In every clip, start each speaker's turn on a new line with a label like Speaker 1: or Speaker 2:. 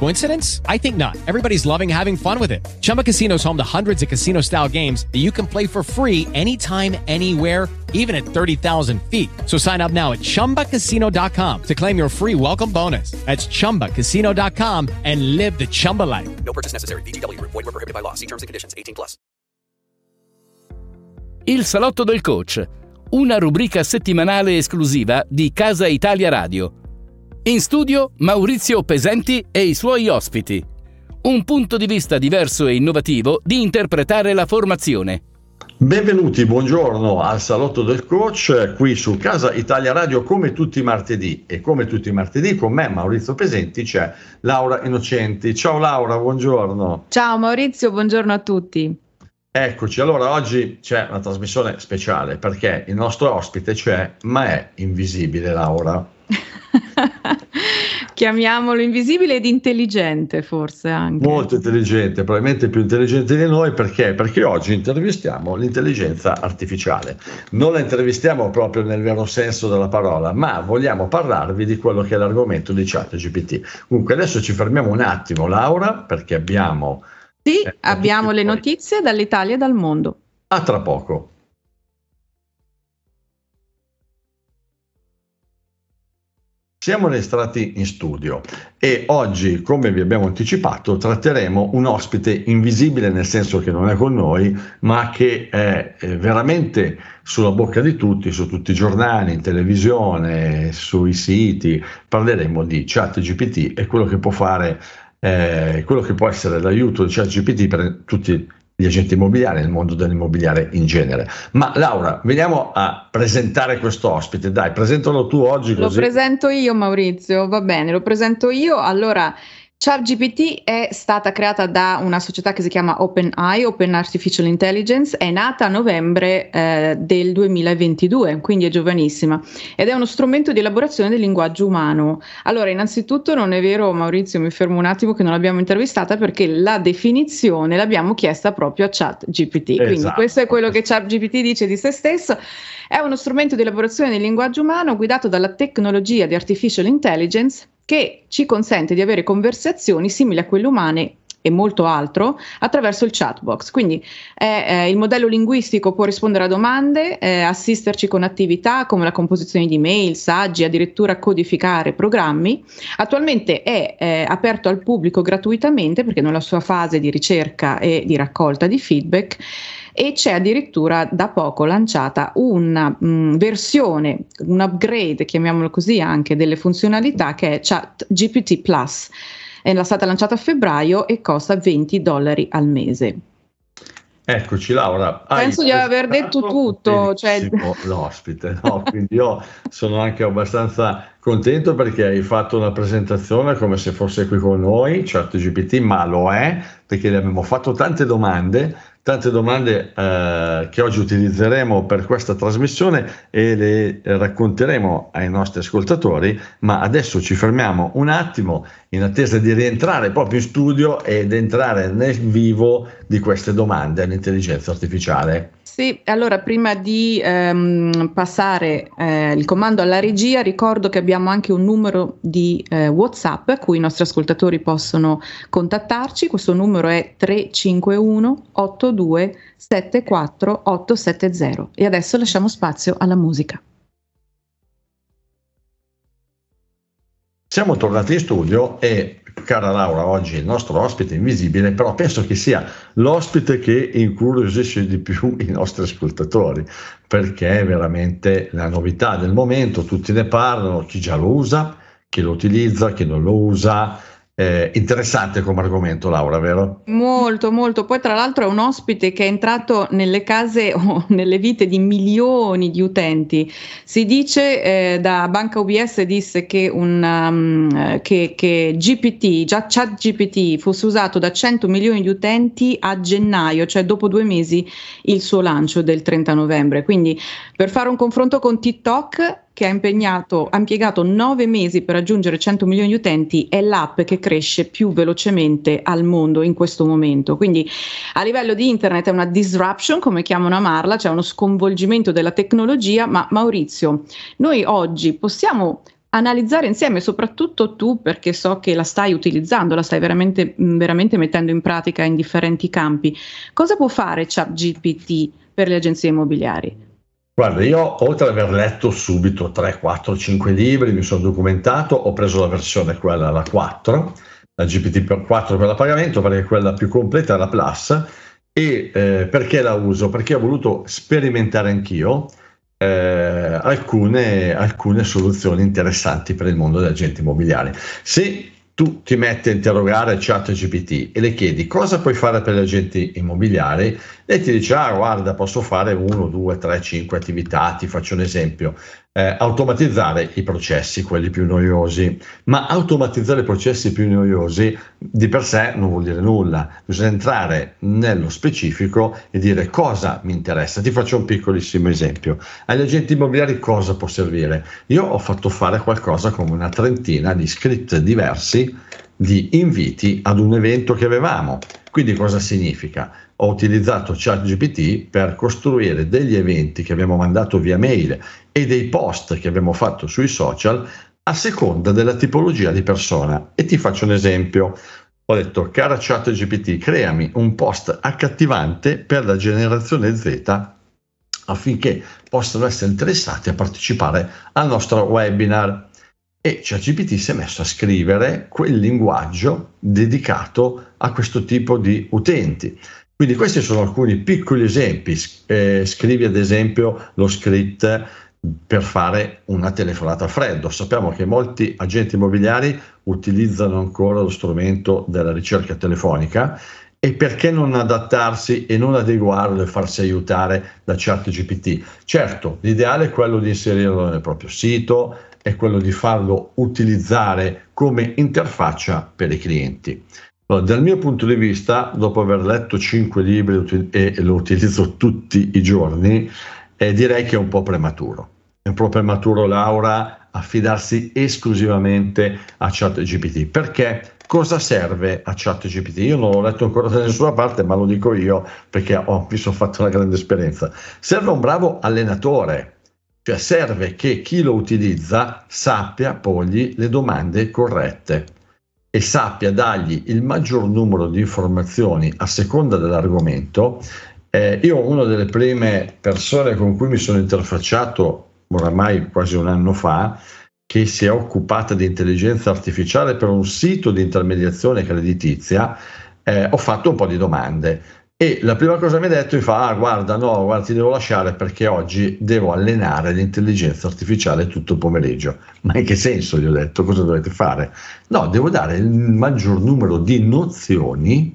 Speaker 1: Coincidence? I think not. Everybody's loving having fun with it. Chumba Casino is home to hundreds of casino style games that you can play for free anytime, anywhere, even at 30,000 feet. So sign up now at chumbacasino.com to claim your free welcome bonus. That's chumbacasino.com and live the Chumba life.
Speaker 2: No purchase necessary. VGW Group. Void were prohibited by law. See terms and conditions. 18 plus.
Speaker 3: Il salotto del coach, una rubrica settimanale esclusiva di Casa Italia Radio. In studio Maurizio Pesenti e i suoi ospiti. Un punto di vista diverso e innovativo di interpretare la formazione.
Speaker 4: Benvenuti, buongiorno al Salotto del Coach, qui su Casa Italia Radio come tutti i martedì e come tutti i martedì con me Maurizio Pesenti c'è Laura Innocenti. Ciao Laura, buongiorno.
Speaker 5: Ciao Maurizio, buongiorno a tutti.
Speaker 4: Eccoci, allora oggi c'è una trasmissione speciale perché il nostro ospite c'è, ma è invisibile Laura.
Speaker 5: Chiamiamolo invisibile ed intelligente, forse anche.
Speaker 4: Molto intelligente, probabilmente più intelligente di noi perché? Perché oggi intervistiamo l'intelligenza artificiale. Non la intervistiamo proprio nel vero senso della parola, ma vogliamo parlarvi di quello che è l'argomento di ChatGPT. Comunque adesso ci fermiamo un attimo, Laura, perché abbiamo.
Speaker 5: Sì, eh, abbiamo le notizie dall'Italia e dal mondo.
Speaker 4: A tra poco. Siamo registrati in studio e oggi, come vi abbiamo anticipato, tratteremo un ospite invisibile nel senso che non è con noi, ma che è veramente sulla bocca di tutti, su tutti i giornali, in televisione, sui siti. Parleremo di ChatGPT e quello che può fare, eh, quello che può essere l'aiuto di ChatGPT per tutti gli agenti immobiliari, nel mondo dell'immobiliare in genere. Ma Laura, veniamo a presentare questo ospite. Dai, presentalo tu oggi.
Speaker 5: Così. Lo presento io, Maurizio. Va bene, lo presento io. Allora, ChatGPT è stata creata da una società che si chiama OpenAI, Open Artificial Intelligence, è nata a novembre eh, del 2022, quindi è giovanissima, ed è uno strumento di elaborazione del linguaggio umano. Allora, innanzitutto non è vero, Maurizio, mi fermo un attimo che non l'abbiamo intervistata perché la definizione l'abbiamo chiesta proprio a ChatGPT. Esatto. Quindi questo è quello che ChatGPT dice di se stesso. È uno strumento di elaborazione del linguaggio umano guidato dalla tecnologia di artificial intelligence che ci consente di avere conversazioni simili a quelle umane e molto altro attraverso il chat box. Quindi eh, eh, il modello linguistico può rispondere a domande, eh, assisterci con attività come la composizione di mail, saggi, addirittura codificare programmi. Attualmente è eh, aperto al pubblico gratuitamente perché nella sua fase di ricerca e di raccolta di feedback e c'è addirittura da poco lanciata una mh, mm, versione, un upgrade, chiamiamolo così, anche delle funzionalità che è Chat GPT Plus. È stata lanciata a febbraio e costa 20 dollari al mese.
Speaker 4: Eccoci Laura.
Speaker 5: Penso di aver detto tutto. Cioè...
Speaker 4: L'ospite, no? quindi io sono anche abbastanza contento perché hai fatto una presentazione come se fosse qui con noi, certo GPT, ma lo è perché le abbiamo fatto tante domande tante domande eh, che oggi utilizzeremo per questa trasmissione e le racconteremo ai nostri ascoltatori, ma adesso ci fermiamo un attimo in attesa di rientrare proprio in studio ed entrare nel vivo di queste domande all'intelligenza artificiale.
Speaker 5: Sì. Allora prima di ehm, passare eh, il comando alla regia, ricordo che abbiamo anche un numero di eh, WhatsApp a cui i nostri ascoltatori possono contattarci. Questo numero è 351 82 74 870. E adesso lasciamo spazio alla musica.
Speaker 4: Siamo tornati in studio e cara Laura, oggi il nostro ospite invisibile, però penso che sia l'ospite che incuriosisce di più i nostri ascoltatori, perché è veramente la novità del momento, tutti ne parlano, chi già lo usa, chi lo utilizza, chi non lo usa, eh, interessante come argomento, Laura, vero?
Speaker 5: Molto, molto. Poi, tra l'altro, è un ospite che è entrato nelle case o nelle vite di milioni di utenti. Si dice eh, da Banca UBS disse che, un, um, che, che GPT, già ChatGPT, fosse usato da 100 milioni di utenti a gennaio, cioè dopo due mesi il suo lancio del 30 novembre. Quindi, per fare un confronto con TikTok, che ha, impegnato, ha impiegato nove mesi per raggiungere 100 milioni di utenti, è l'app che cresce più velocemente al mondo in questo momento. Quindi a livello di internet è una disruption, come chiamano amarla, cioè uno sconvolgimento della tecnologia, ma Maurizio, noi oggi possiamo analizzare insieme, soprattutto tu perché so che la stai utilizzando, la stai veramente, veramente mettendo in pratica in differenti campi. Cosa può fare ChatGPT per le agenzie immobiliari?
Speaker 4: Guarda, io oltre ad aver letto subito 3, 4, 5 libri, mi sono documentato, ho preso la versione quella, la 4, la GPT 4 per la pagamento, perché quella più completa è la Plus. E eh, perché la uso? Perché ho voluto sperimentare anch'io eh, alcune, alcune soluzioni interessanti per il mondo degli agenti immobiliari. Se tu ti metti a interrogare ChatGPT e le chiedi cosa puoi fare per gli agenti immobiliari, lei ti dice, ah guarda, posso fare 1, 2, 3, 5 attività, ti faccio un esempio eh, automatizzare i processi, quelli più noiosi, ma automatizzare i processi più noiosi di per sé non vuol dire nulla, bisogna entrare nello specifico e dire cosa mi interessa. Ti faccio un piccolissimo esempio. Agli agenti immobiliari cosa può servire? Io ho fatto fare qualcosa come una trentina di script diversi di inviti ad un evento che avevamo. Quindi cosa significa? Ho utilizzato ChatGPT per costruire degli eventi che abbiamo mandato via mail e dei post che abbiamo fatto sui social a seconda della tipologia di persona. E ti faccio un esempio. Ho detto, cara ChatGPT, creami un post accattivante per la generazione Z affinché possano essere interessati a partecipare al nostro webinar e ChatGPT si è messo a scrivere quel linguaggio dedicato a questo tipo di utenti. Quindi questi sono alcuni piccoli esempi. Eh, scrivi ad esempio lo script per fare una telefonata a freddo. Sappiamo che molti agenti immobiliari utilizzano ancora lo strumento della ricerca telefonica e perché non adattarsi e non adeguarlo e farsi aiutare da ChatGPT? Certo, l'ideale è quello di inserirlo nel proprio sito, è quello di farlo utilizzare come interfaccia per i clienti. Dal mio punto di vista, dopo aver letto cinque libri e lo utilizzo tutti i giorni, eh, direi che è un po' prematuro. È un po' prematuro, Laura, affidarsi esclusivamente a ChatGPT. Perché cosa serve a ChatGPT? Io non l'ho letto ancora da nessuna parte, ma lo dico io perché ho, mi sono fatto una grande esperienza. Serve un bravo allenatore cioè serve che chi lo utilizza sappia porgli le domande corrette e sappia dargli il maggior numero di informazioni a seconda dell'argomento. Eh, io una delle prime persone con cui mi sono interfacciato oramai quasi un anno fa, che si è occupata di intelligenza artificiale per un sito di intermediazione creditizia, eh, ho fatto un po' di domande e la prima cosa che mi ha detto mi fa, ah guarda no, guarda ti devo lasciare perché oggi devo allenare l'intelligenza artificiale tutto il pomeriggio. Ma in che senso gli ho detto, cosa dovete fare? No, devo dare il maggior numero di nozioni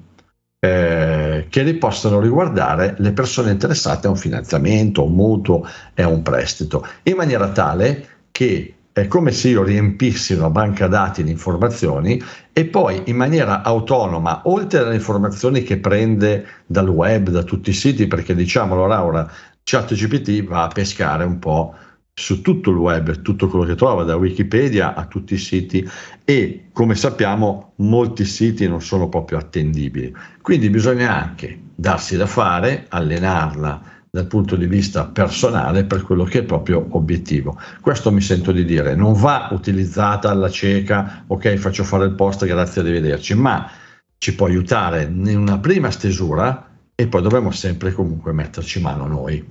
Speaker 4: eh, che li possano riguardare le persone interessate a un finanziamento, un mutuo e a un prestito, in maniera tale che è come se io riempissi una banca dati di informazioni e poi in maniera autonoma, oltre alle informazioni che prende dal web, da tutti i siti, perché diciamolo Laura, ChatGPT va a pescare un po' su tutto il web, tutto quello che trova, da Wikipedia a tutti i siti e come sappiamo molti siti non sono proprio attendibili. Quindi bisogna anche darsi da fare, allenarla dal punto di vista personale per quello che è proprio obiettivo. Questo mi sento di dire, non va utilizzata alla cieca, ok faccio fare il post, grazie, arrivederci, ma ci può aiutare in una prima stesura e poi dovremo sempre comunque metterci mano noi.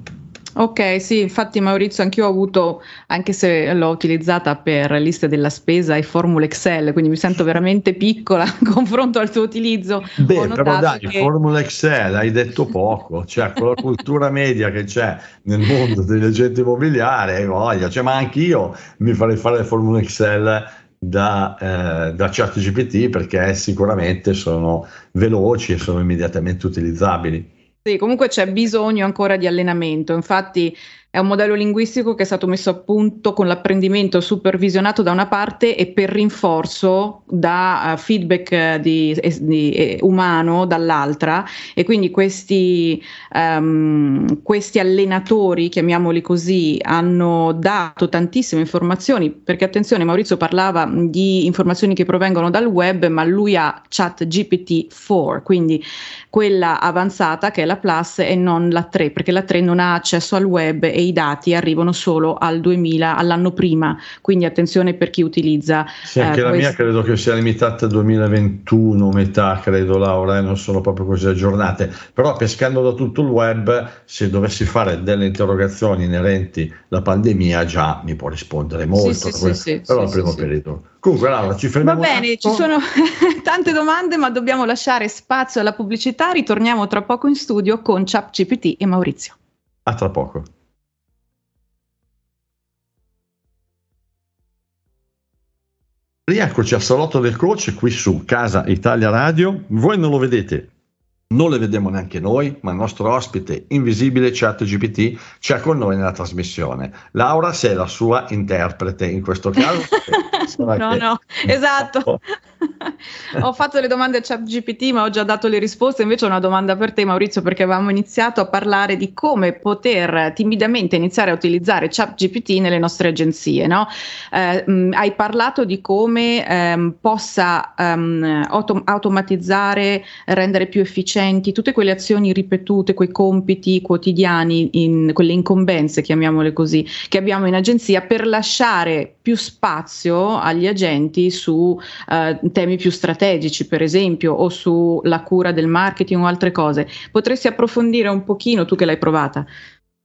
Speaker 5: Ok, sì, infatti Maurizio, anch'io ho avuto, anche se l'ho utilizzata per liste della spesa e formule Excel, quindi mi sento veramente piccola in confronto al tuo utilizzo.
Speaker 4: Beh, però dai, che... formula Excel hai detto poco, cioè con la cultura media che c'è nel mondo dell'agente immobiliare, hai voglia, cioè, ma anch'io mi farei fare le formule Excel da, eh, da ChatGPT perché sicuramente sono veloci e sono immediatamente utilizzabili.
Speaker 5: Sì, comunque c'è bisogno ancora di allenamento. Infatti, è un modello linguistico che è stato messo a punto con l'apprendimento supervisionato da una parte e per rinforzo da uh, feedback di, di, eh, umano dall'altra. E quindi questi, um, questi allenatori, chiamiamoli così, hanno dato tantissime informazioni perché attenzione Maurizio parlava di informazioni che provengono dal web ma lui ha chat GPT-4 quindi quella avanzata che è la Plus e non la 3 perché la 3 non ha accesso al web e i dati arrivano solo al 2000, all'anno prima, quindi attenzione per chi utilizza.
Speaker 4: Sì, anche eh, la quest... mia credo che sia limitata al 2021, metà credo Laura, eh, non sono proprio così aggiornate, però pescando da tutto il web, se dovessi fare delle interrogazioni inerenti alla pandemia già mi può rispondere molto, sì, sì, sì, però al primo periodo. Comunque Laura, ci fermiamo.
Speaker 5: Va bene, ci sono tante domande, ma dobbiamo lasciare spazio alla pubblicità. Ritorniamo tra poco in studio con ChatGPT e Maurizio.
Speaker 4: A tra poco. Rieccoci al salotto del coach qui su Casa Italia Radio. Voi non lo vedete, non le vediamo neanche noi, ma il nostro ospite invisibile ChatGPT c'è con noi nella trasmissione. Laura sei la sua interprete in questo caso.
Speaker 5: no, che... no, esatto. ho fatto le domande a ChatGPT, ma ho già dato le risposte. Invece ho una domanda per te, Maurizio, perché avevamo iniziato a parlare di come poter timidamente iniziare a utilizzare ChatGPT nelle nostre agenzie. No? Eh, mh, hai parlato di come ehm, possa ehm, autom- automatizzare, rendere più efficienti tutte quelle azioni ripetute, quei compiti quotidiani, in, quelle incombenze, chiamiamole così, che abbiamo in agenzia per lasciare più spazio agli agenti su eh, temi più strategici, per esempio, o sulla cura del marketing o altre cose. Potresti approfondire un pochino tu che l'hai provata?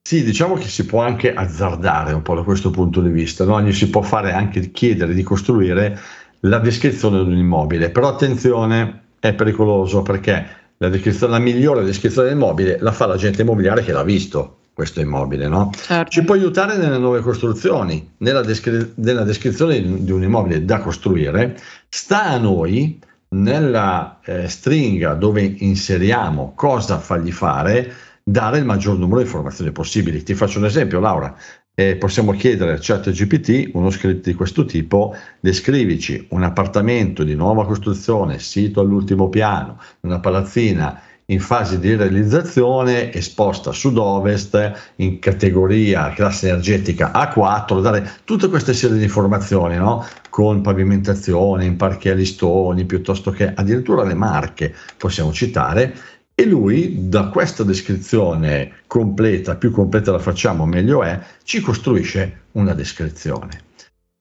Speaker 4: Sì, diciamo che si può anche azzardare un po' da questo punto di vista, no? si può fare anche chiedere di costruire la descrizione di un immobile, però attenzione, è pericoloso perché la, la migliore descrizione del immobile la fa l'agente immobiliare che l'ha visto questo immobile. No? Certo. Ci può aiutare nelle nuove costruzioni, nella, descri- nella descrizione di un immobile da costruire. Sta a noi nella eh, stringa dove inseriamo cosa fargli fare, dare il maggior numero di informazioni possibili. Ti faccio un esempio, Laura. Eh, possiamo chiedere a ChatGPT uno scritto di questo tipo, descrivici un appartamento di nuova costruzione, sito all'ultimo piano, una palazzina in fase di realizzazione esposta sud-ovest in categoria classe energetica A4, dare tutte queste serie di informazioni no? con pavimentazione, in parchi a listoni, piuttosto che addirittura le marche possiamo citare e lui da questa descrizione completa, più completa la facciamo meglio è, ci costruisce una descrizione.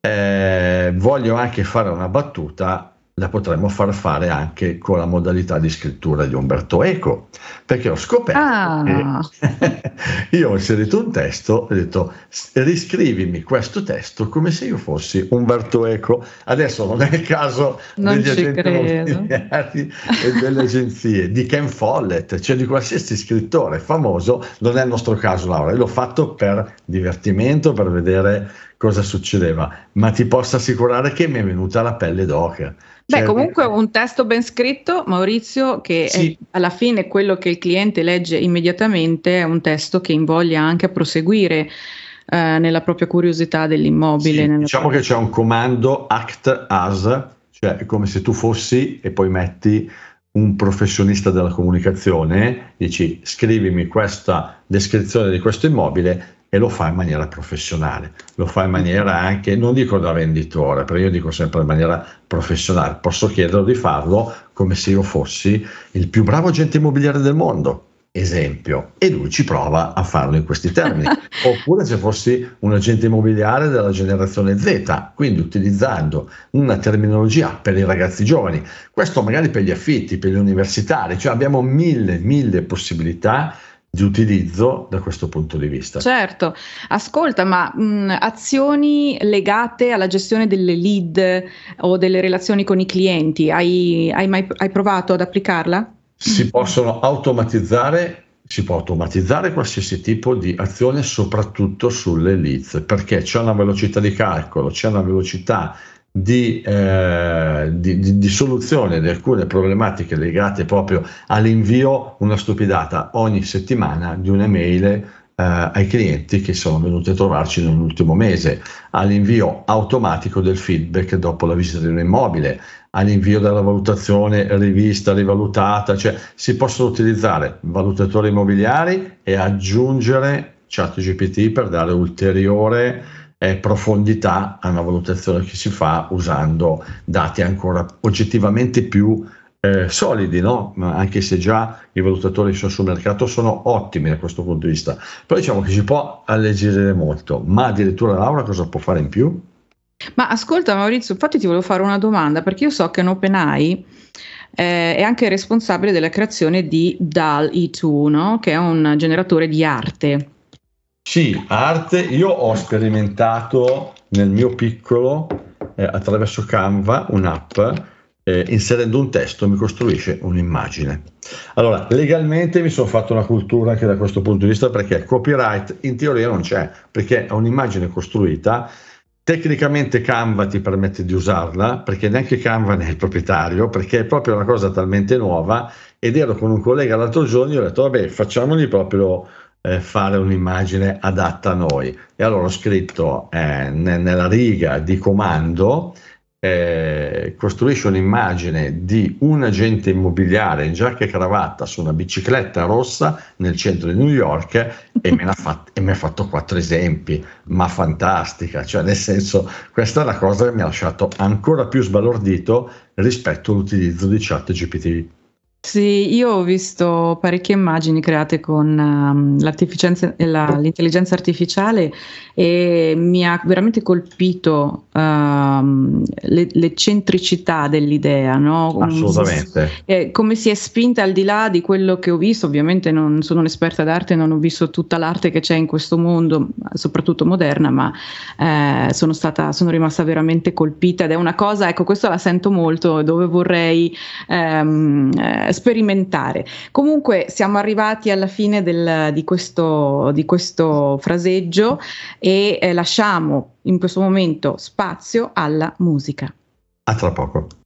Speaker 4: Eh, voglio anche fare una battuta la potremmo far fare anche con la modalità di scrittura di Umberto Eco, perché ho scoperto ah. che io ho inserito un testo ho detto riscrivimi questo testo come se io fossi Umberto Eco. Adesso non è il caso
Speaker 5: non degli agenti
Speaker 4: e delle agenzie, di Ken Follett, cioè di qualsiasi scrittore famoso, non è il nostro caso Laura, l'ho fatto per divertimento, per vedere cosa succedeva, ma ti posso assicurare che mi è venuta la pelle d'oca.
Speaker 5: Beh, cioè, comunque un testo ben scritto, Maurizio, che sì. alla fine quello che il cliente legge immediatamente, è un testo che invoglia anche a proseguire eh, nella propria curiosità dell'immobile.
Speaker 4: Sì, diciamo propria... che c'è un comando act as, cioè come se tu fossi e poi metti un professionista della comunicazione, dici scrivimi questa descrizione di questo immobile e lo fa in maniera professionale, lo fa in maniera anche, non dico da venditore, però io dico sempre in maniera professionale, posso chiederlo di farlo come se io fossi il più bravo agente immobiliare del mondo esempio, e lui ci prova a farlo in questi termini. Oppure se fossi un agente immobiliare della generazione Z, quindi utilizzando una terminologia per i ragazzi giovani, questo magari per gli affitti, per gli universitari, cioè abbiamo mille, mille possibilità di utilizzo da questo punto di vista.
Speaker 5: Certo, ascolta, ma mh, azioni legate alla gestione delle lead o delle relazioni con i clienti, hai, hai mai hai provato ad applicarla?
Speaker 4: Si possono automatizzare si può automatizzare qualsiasi tipo di azione, soprattutto sulle leads, perché c'è una velocità di calcolo, c'è una velocità di, eh, di, di, di, soluzione di alcune problematiche legate proprio all'invio, una stupidata ogni settimana di un'email eh, ai clienti che sono venuti a trovarci nell'ultimo mese, all'invio automatico del feedback dopo la visita di un immobile, all'invio della valutazione rivista, rivalutata, cioè si possono utilizzare valutatori immobiliari e aggiungere ChatGPT per dare ulteriore eh, profondità a una valutazione che si fa usando dati ancora oggettivamente più eh, solidi, no? anche se già i valutatori sul mercato sono ottimi da questo punto di vista. Però diciamo che si può alleggerire molto, ma addirittura Laura cosa può fare in più?
Speaker 5: Ma ascolta Maurizio, infatti ti volevo fare una domanda perché io so che in OpenAI eh, è anche responsabile della creazione di DAL E2, no? che è un generatore di arte.
Speaker 4: Sì, arte, io ho sperimentato nel mio piccolo eh, attraverso Canva un'app eh, inserendo un testo mi costruisce un'immagine. Allora, legalmente mi sono fatto una cultura anche da questo punto di vista perché copyright in teoria non c'è, perché è un'immagine costruita Tecnicamente Canva ti permette di usarla perché neanche Canva ne è il proprietario, perché è proprio una cosa talmente nuova ed ero con un collega l'altro giorno e ho detto vabbè facciamogli proprio eh, fare un'immagine adatta a noi. E allora ho scritto eh, nella riga di comando eh, costruisce un'immagine di un agente immobiliare in giacca e cravatta su una bicicletta rossa nel centro di New York e me, fat- e mi ha fatto quattro esempi, ma fantastica, cioè nel senso questa è la cosa che mi ha lasciato ancora più sbalordito rispetto all'utilizzo di chat GPT.
Speaker 5: Sì, io ho visto parecchie immagini create con um, la, l'intelligenza artificiale e mi ha veramente colpito um, le, l'eccentricità dell'idea, no?
Speaker 4: Assolutamente.
Speaker 5: Eh, come si è spinta al di là di quello che ho visto, ovviamente non sono un'esperta d'arte, non ho visto tutta l'arte che c'è in questo mondo, soprattutto moderna, ma eh, sono, stata, sono rimasta veramente colpita ed è una cosa, ecco, questo la sento molto, dove vorrei... Um, sperimentare. Comunque siamo arrivati alla fine del, di, questo, di, questo, fraseggio e eh, lasciamo in questo momento spazio alla musica.
Speaker 4: A tra poco.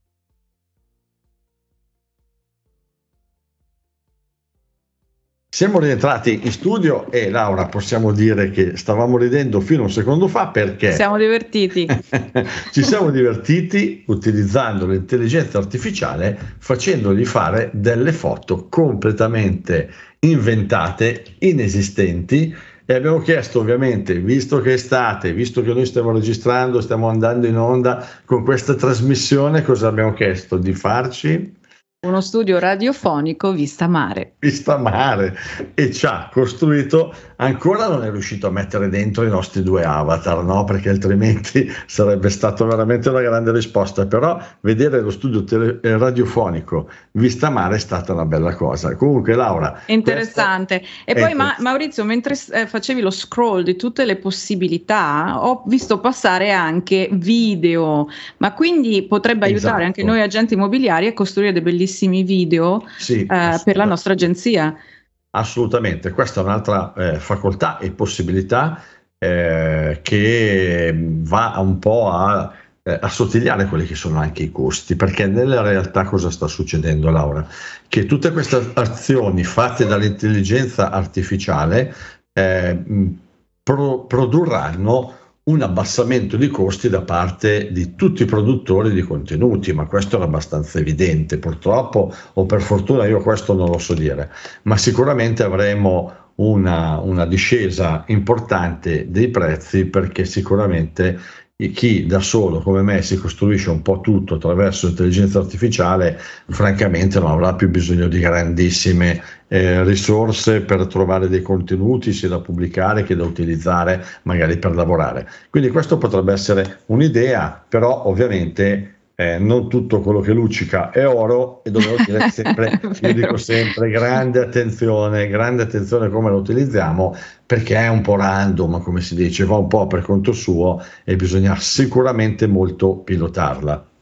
Speaker 4: Siamo rientrati in studio e Laura possiamo dire che stavamo ridendo fino a un secondo fa perché
Speaker 5: siamo divertiti.
Speaker 4: ci siamo divertiti utilizzando l'intelligenza artificiale facendogli fare delle foto completamente inventate, inesistenti e abbiamo chiesto ovviamente, visto che è estate, visto che noi stiamo registrando, stiamo andando in onda con questa trasmissione, cosa abbiamo chiesto? Di farci
Speaker 5: uno studio radiofonico vista mare.
Speaker 4: Vista mare e ci ha costruito, ancora non è riuscito a mettere dentro i nostri due avatar, no? perché altrimenti sarebbe stata veramente una grande risposta, però vedere lo studio tele- eh, radiofonico vista mare è stata una bella cosa. Comunque Laura.
Speaker 5: Interessante. E poi Ma- Maurizio, mentre eh, facevi lo scroll di tutte le possibilità, ho visto passare anche video, ma quindi potrebbe aiutare esatto. anche noi agenti immobiliari a costruire dei bellissimi bellissimi video sì, eh, per la nostra agenzia.
Speaker 4: Assolutamente, questa è un'altra eh, facoltà e possibilità eh, che va un po' a eh, assottigliare quelli che sono anche i costi, perché nella realtà cosa sta succedendo Laura? Che tutte queste azioni fatte dall'intelligenza artificiale eh, pro- produrranno un abbassamento di costi da parte di tutti i produttori di contenuti, ma questo è abbastanza evidente. Purtroppo o per fortuna io questo non lo so dire, ma sicuramente avremo una, una discesa importante dei prezzi perché sicuramente chi da solo come me si costruisce un po' tutto attraverso l'intelligenza artificiale, francamente non avrà più bisogno di grandissime eh, risorse per trovare dei contenuti sia da pubblicare che da utilizzare magari per lavorare. Quindi questo potrebbe essere un'idea, però ovviamente eh, non tutto quello che luccica è oro e dobbiamo dire sempre, io dico sempre grande attenzione, grande attenzione come lo utilizziamo perché è un po' random, come si dice, va un po' per conto suo e bisogna sicuramente molto pilotarla.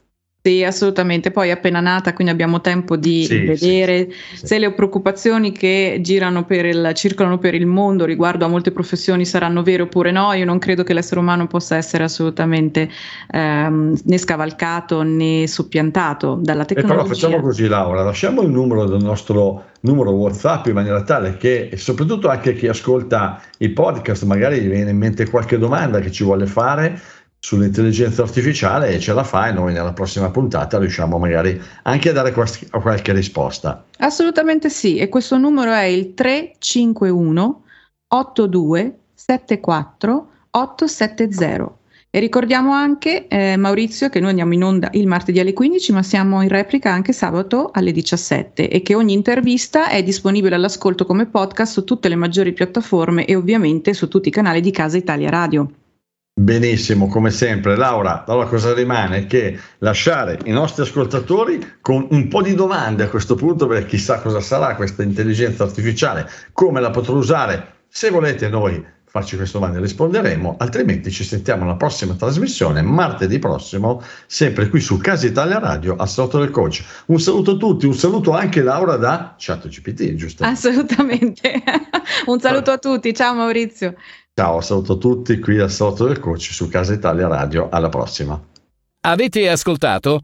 Speaker 5: Sì, assolutamente. Poi è appena nata, quindi abbiamo tempo di sì, vedere sì, sì. se le preoccupazioni che girano per il, circolano per il mondo riguardo a molte professioni saranno vere oppure no. Io non credo che l'essere umano possa essere assolutamente ehm, né scavalcato né soppiantato dalla tecnologia.
Speaker 4: E però facciamo così, Laura, lasciamo il numero del nostro numero WhatsApp in maniera tale che soprattutto anche chi ascolta i podcast magari gli viene in mente qualche domanda che ci vuole fare sull'intelligenza artificiale e ce la fa e noi nella prossima puntata riusciamo magari anche a dare qualche, qualche risposta.
Speaker 5: Assolutamente sì, e questo numero è il 351 8274 870. E ricordiamo anche, eh, Maurizio, che noi andiamo in onda il martedì alle 15, ma siamo in replica anche sabato alle 17 e che ogni intervista è disponibile all'ascolto come podcast su tutte le maggiori piattaforme e ovviamente su tutti i canali di Casa Italia Radio.
Speaker 4: Benissimo, come sempre. Laura, allora cosa rimane che lasciare i nostri ascoltatori con un po' di domande a questo punto, perché chissà cosa sarà questa intelligenza artificiale, come la potrò usare. Se volete noi farci queste domande risponderemo, altrimenti ci sentiamo alla prossima trasmissione, martedì prossimo, sempre qui su Casa Italia Radio, a Salotto del Coach. Un saluto a tutti, un saluto anche Laura da ChatGPT, giusto?
Speaker 5: Assolutamente. un saluto a tutti, ciao Maurizio.
Speaker 4: Ciao, saluto tutti qui al Salotto del Coach su Casa Italia Radio. Alla prossima.
Speaker 3: Avete ascoltato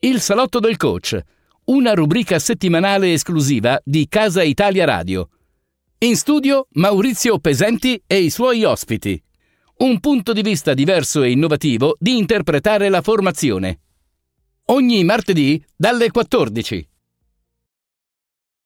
Speaker 3: Il Salotto del Coach, una rubrica settimanale esclusiva di Casa Italia Radio. In studio Maurizio Pesenti e i suoi ospiti. Un punto di vista diverso e innovativo di interpretare la formazione. Ogni martedì dalle 14.